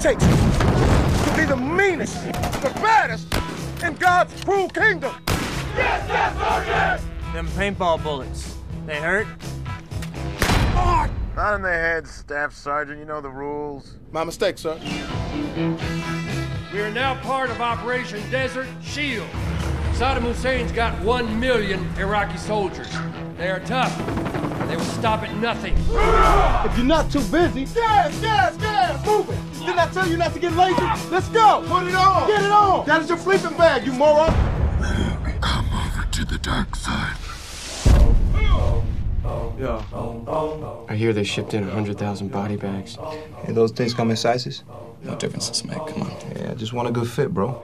it takes to be the meanest, the baddest in God's cruel kingdom. Yes, yes, oh, Sergeant! Them paintball bullets, they hurt? Not in the head, Staff Sergeant. You know the rules. My mistake, sir. We are now part of Operation Desert Shield. Saddam Hussein's got one million Iraqi soldiers. They are tough. They will stop at nothing. If you're not too busy, gas, gas, gas, move it. Didn't I tell you not to get lazy? Let's go. Put it on. Get it on. That is your sleeping bag, you moron. Come over to the dark side. Yeah. I hear they shipped in 100,000 body bags. Hey, those things come in sizes? No differences, mate. Come on. Yeah, I just want a good fit, bro.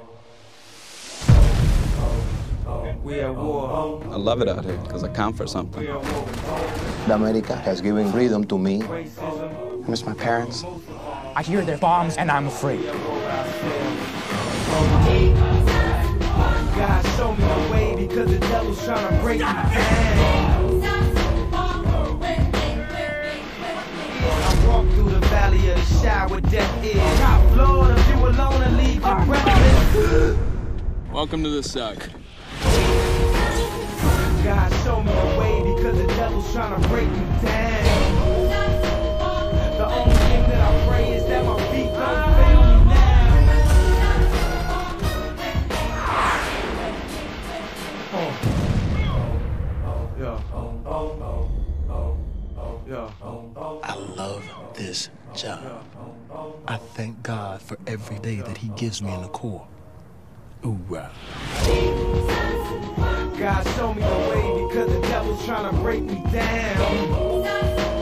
We at war. I love it out here because I count for something. The America has given freedom to me. I miss my parents. I hear their bombs and I'm afraid. God, show me the way because the devil's trying to break me down. I walk through the valley of the shadow death is. Top Lord, if you alone and leave your breathless. Welcome to the suck. God, show me the way because the devil's trying to break me down. I love this job. I thank God for every day that He gives me in the Corps. Hoorah. God, show me the way because the devil's trying to break me down.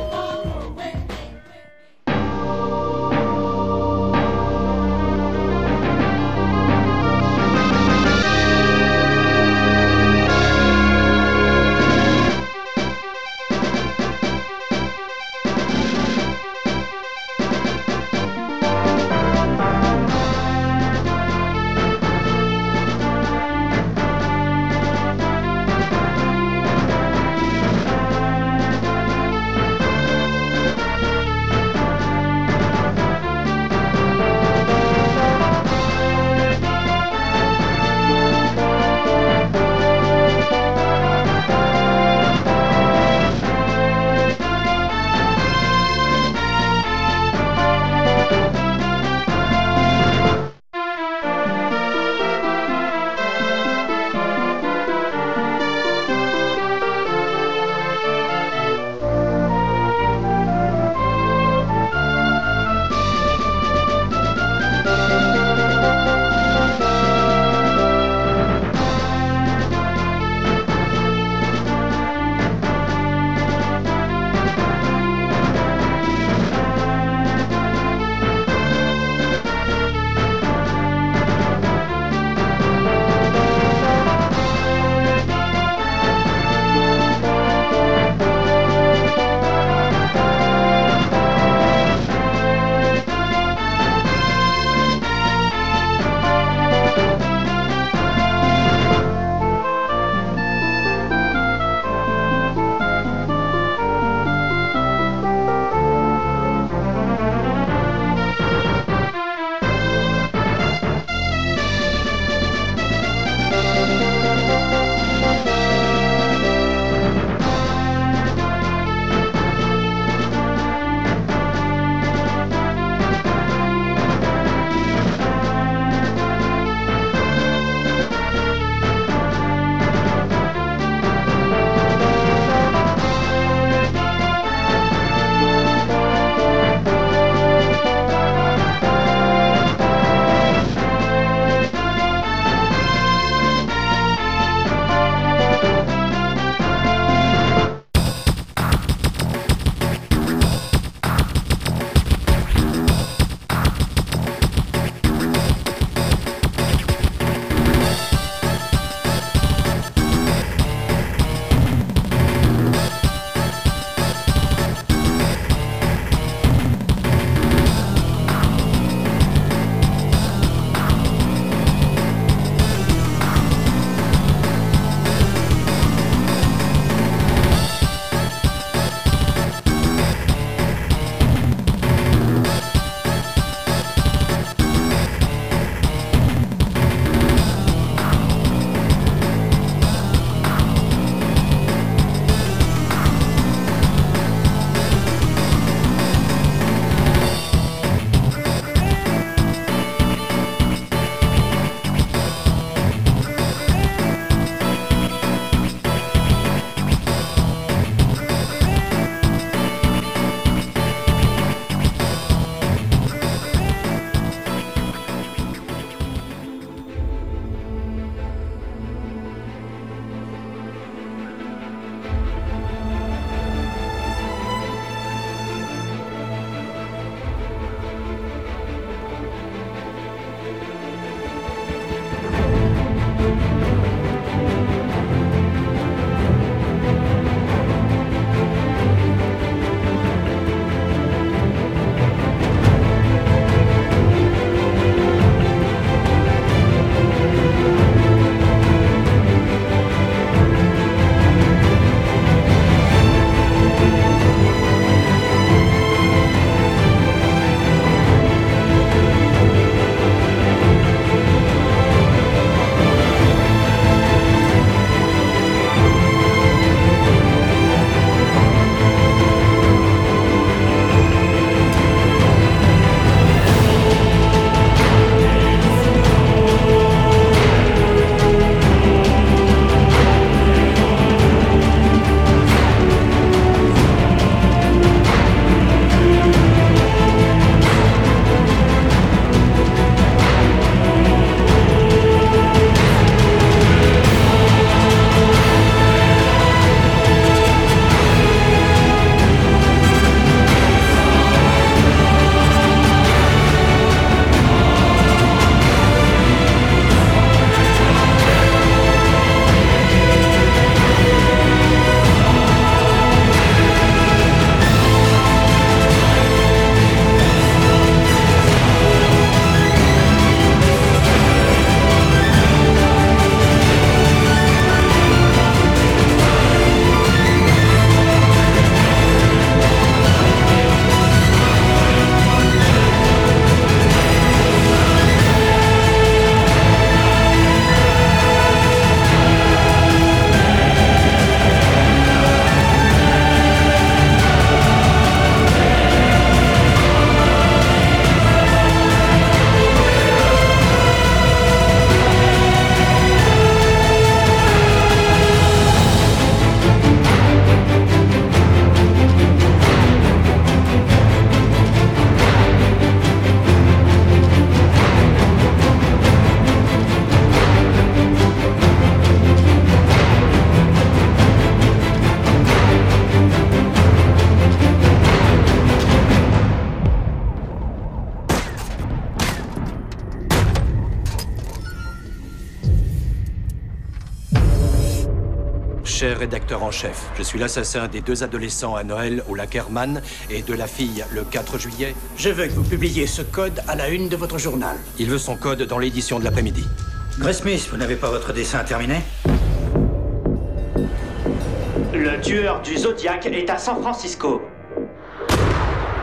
Rédacteur en chef, je suis l'assassin des deux adolescents à Noël au lac Herman et de la fille le 4 juillet. Je veux que vous publiez ce code à la une de votre journal. Il veut son code dans l'édition de l'après-midi. Grace Smith, vous n'avez pas votre dessin terminé? Le tueur du Zodiac est à San Francisco.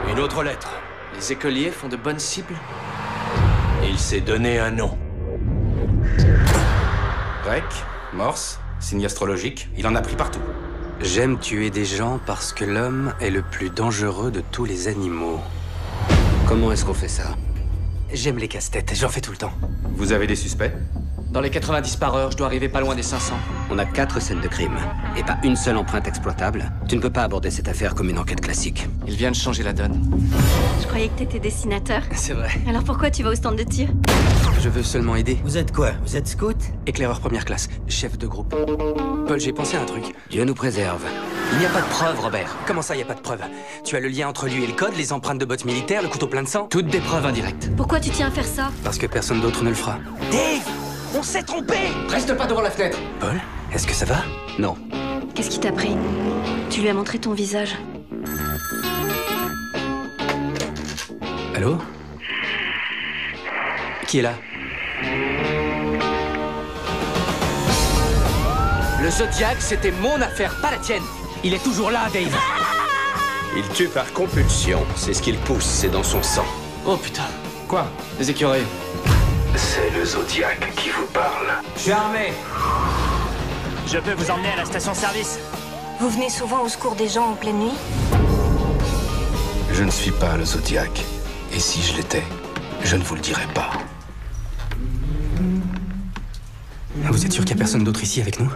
Une autre lettre. Les écoliers font de bonnes cibles Il s'est donné un nom. Grec, Morse, signe astrologique, il en a pris partout. J'aime tuer des gens parce que l'homme est le plus dangereux de tous les animaux. Comment est-ce qu'on fait ça? J'aime les casse-têtes, j'en fais tout le temps. Vous avez des suspects? Dans les 90 par heure, je dois arriver pas loin des 500. On a quatre scènes de crime et pas une seule empreinte exploitable. Tu ne peux pas aborder cette affaire comme une enquête classique. Il vient de changer la donne. Je croyais que t'étais dessinateur. C'est vrai. Alors pourquoi tu vas au stand de tir? Je veux seulement aider. Vous êtes quoi? Vous êtes scout? Éclaireur première classe, chef de groupe. Paul, j'ai pensé à un truc. Dieu nous préserve. Il n'y a pas de preuve, Robert. Comment ça, il n'y a pas de preuve Tu as le lien entre lui et le code, les empreintes de bottes militaires, le couteau plein de sang Toutes des preuves indirectes. Pourquoi tu tiens à faire ça? Parce que personne d'autre ne le fera. Dave On s'est trompé Reste pas devant la fenêtre Paul, est-ce que ça va? Non. Qu'est-ce qui t'a pris? Tu lui as montré ton visage. Allô? Qui est là? Le Zodiac, c'était mon affaire, pas la tienne. Il est toujours là, Dave. Il tue par compulsion. C'est ce qu'il pousse, c'est dans son sang. Oh putain. Quoi? Des écureuils C'est le Zodiac qui vous parle. Je suis armé. Je peux vous emmener à la station-service Vous venez souvent au secours des gens en pleine nuit Je ne suis pas le Zodiac. Et si je l'étais, je ne vous le dirais pas. Vous êtes sûr qu'il n'y a personne d'autre ici avec nous?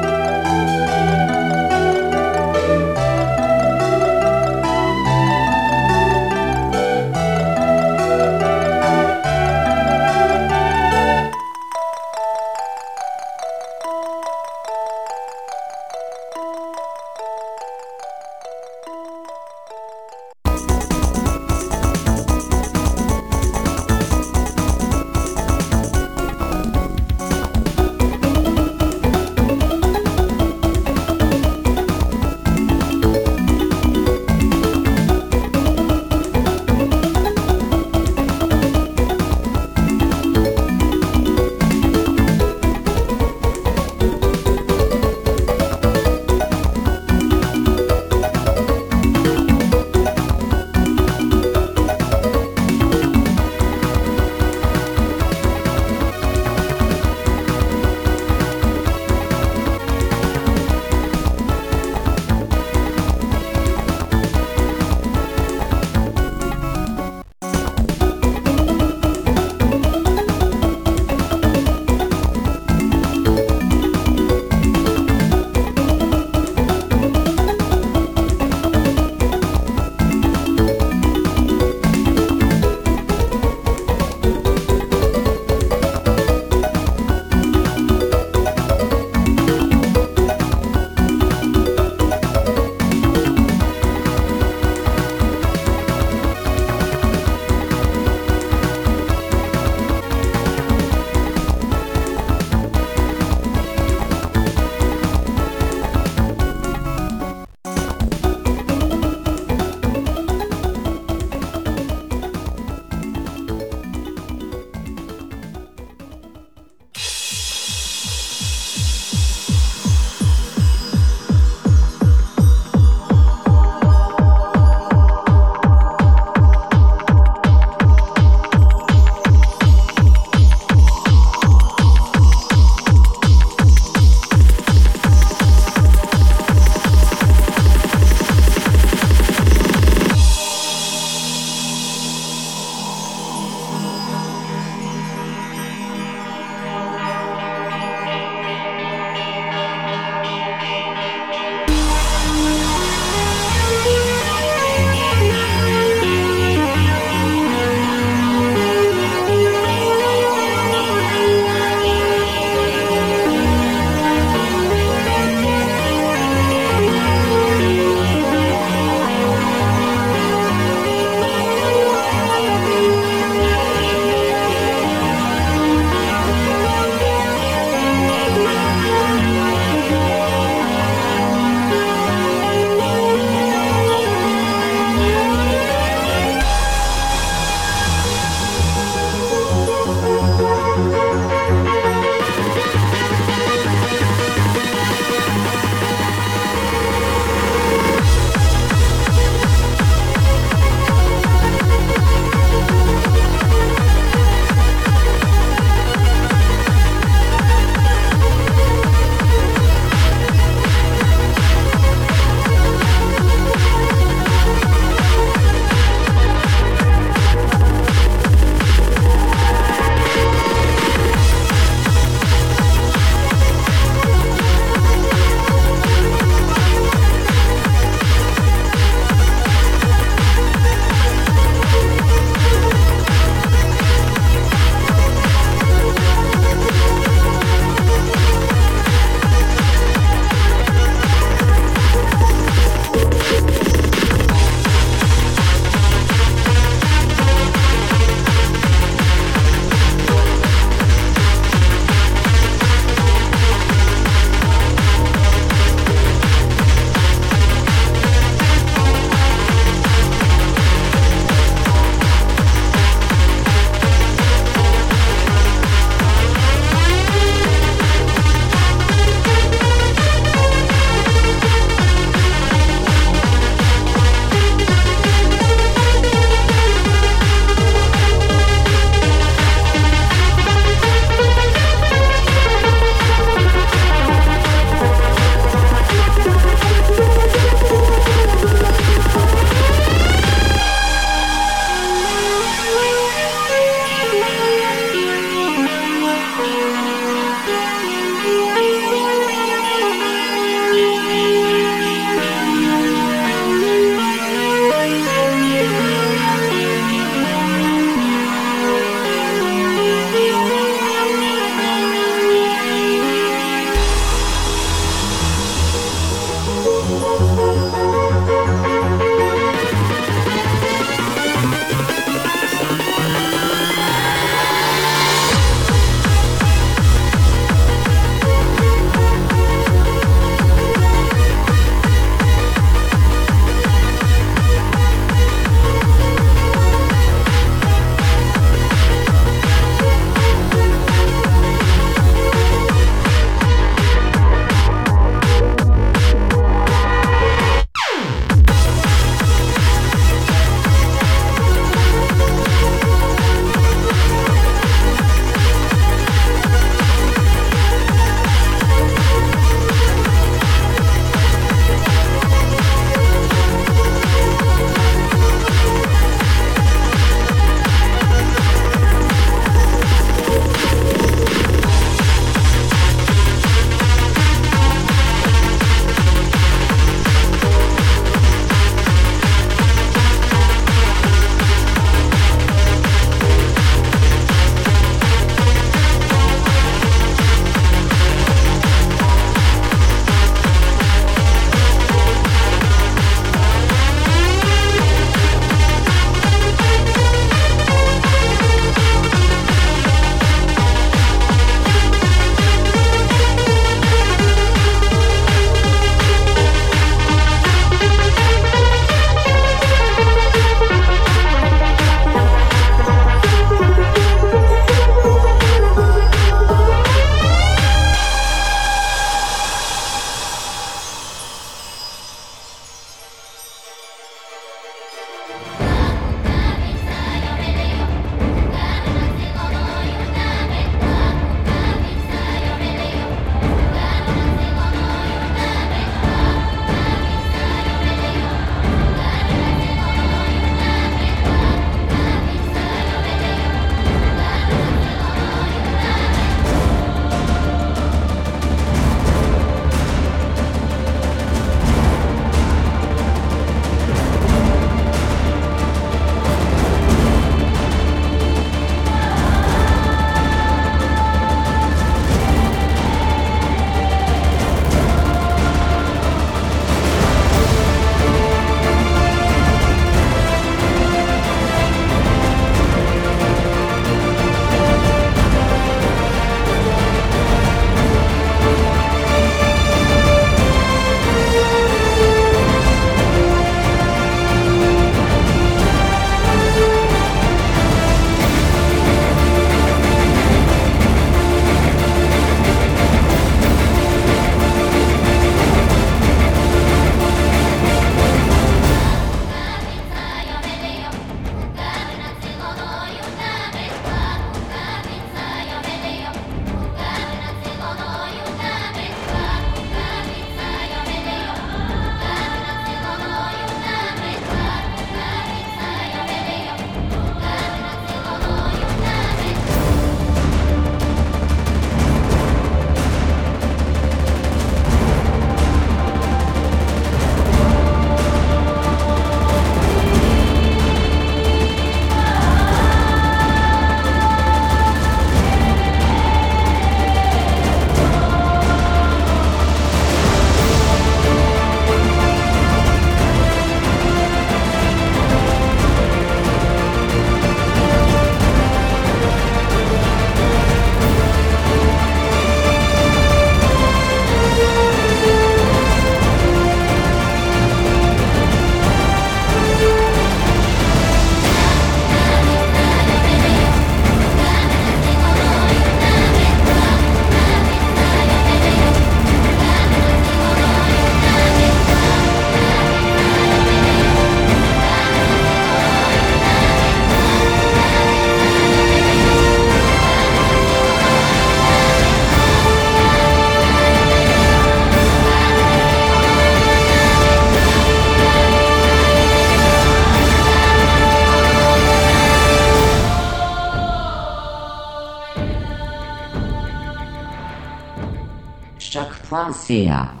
CA.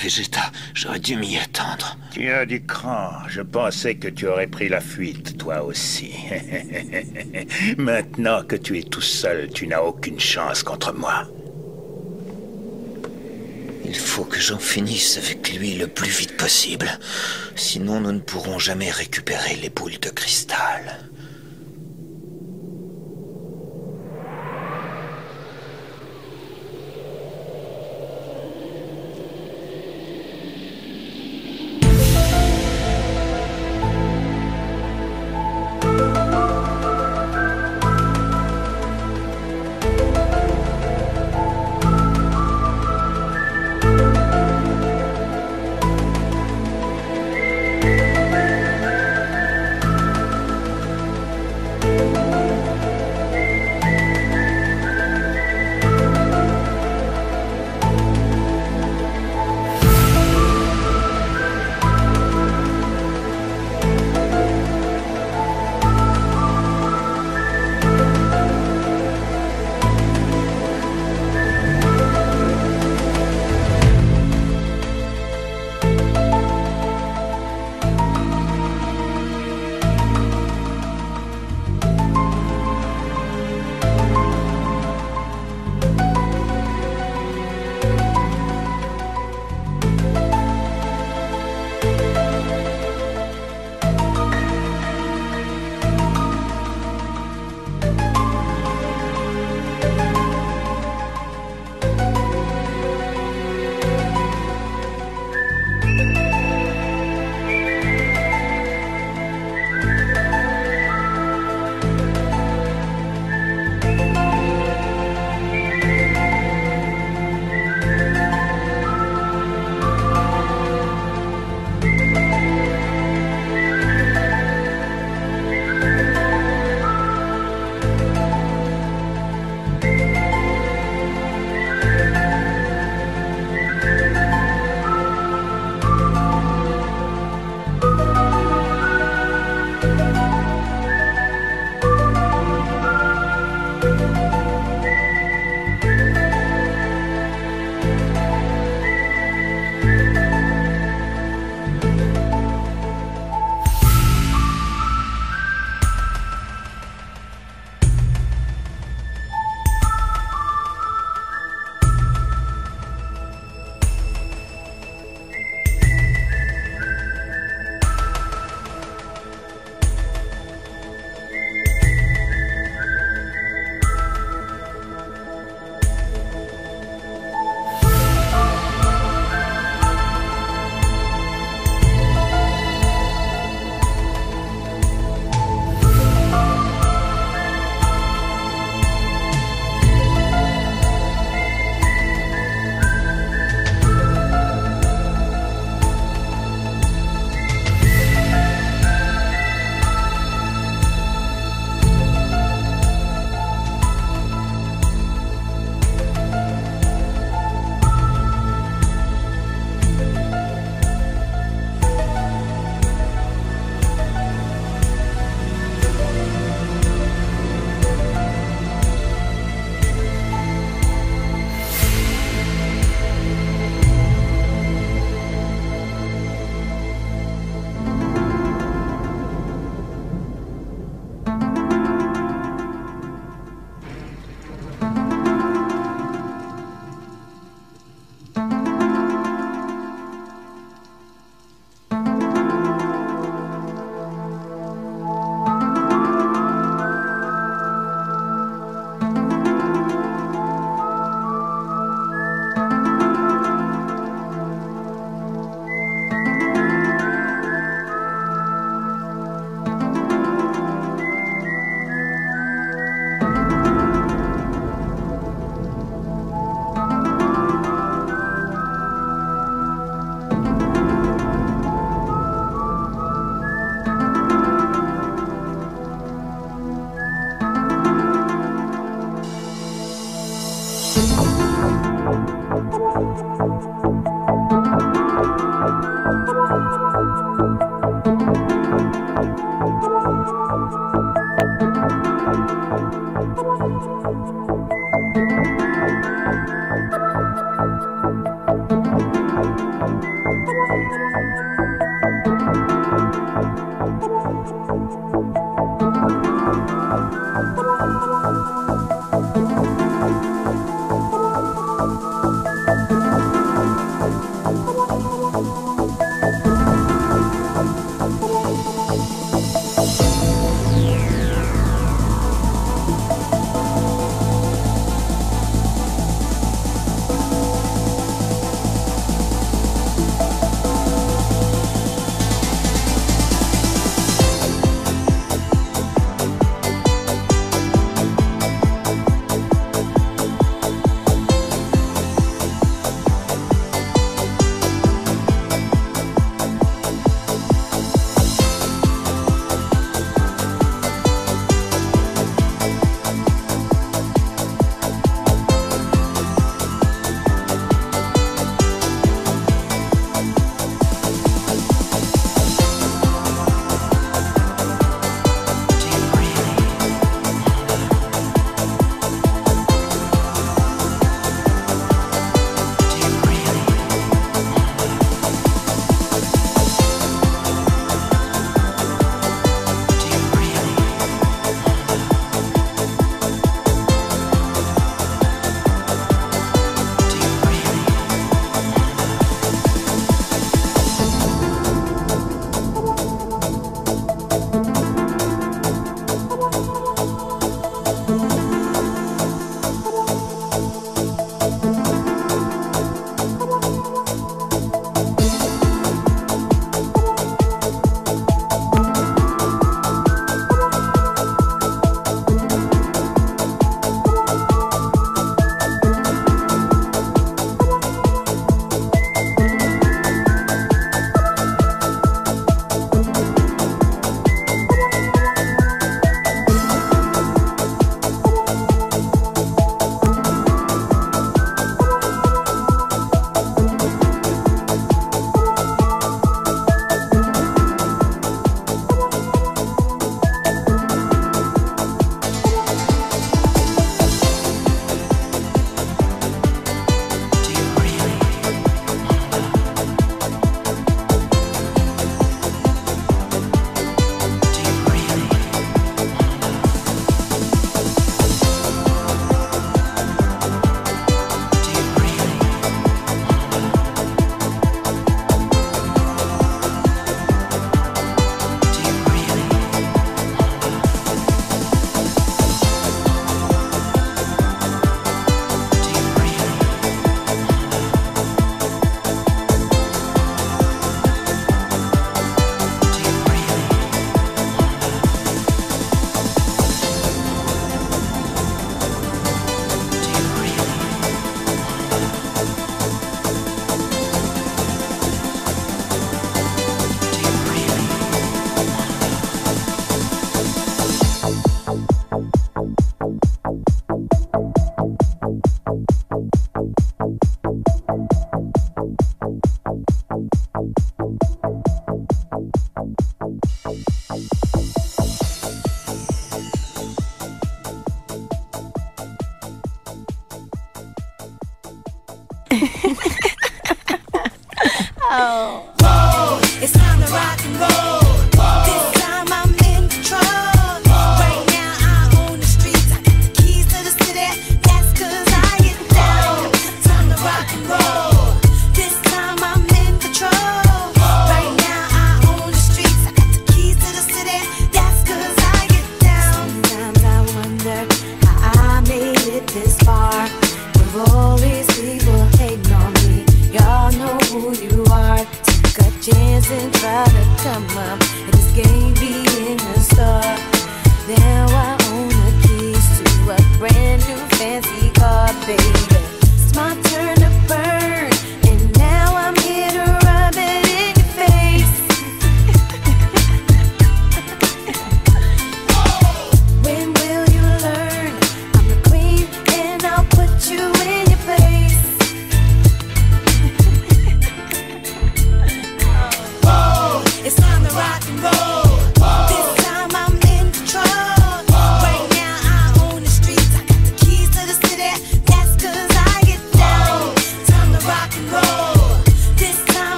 Vegeta, j'aurais dû m'y attendre. Tu as du cran. Je pensais que tu aurais pris la fuite, toi aussi. Maintenant que tu es tout seul, tu n'as aucune chance contre moi. Il faut que j'en finisse avec lui le plus vite possible. Sinon, nous ne pourrons jamais récupérer les boules de cristal.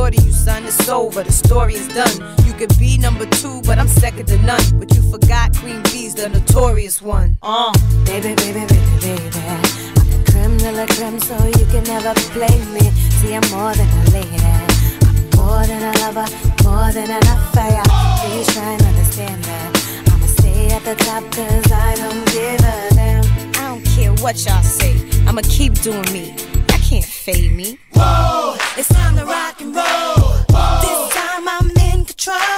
Hun. I you, son, it's over, the story is done. You could be number two, but I'm second to none. But you forgot Queen B's the notorious one. Uh. Baby, baby, baby, baby. I'm the creme de la creme, so you can never play me. See, I'm more than a lady. I'm more than a lover, more than an affair. Please try and understand that. I'ma stay at the top, cause I don't give a damn. I don't care what y'all say. I'ma keep doing me can't fade me. Whoa, it's time to rock and roll. Whoa. This time I'm in control.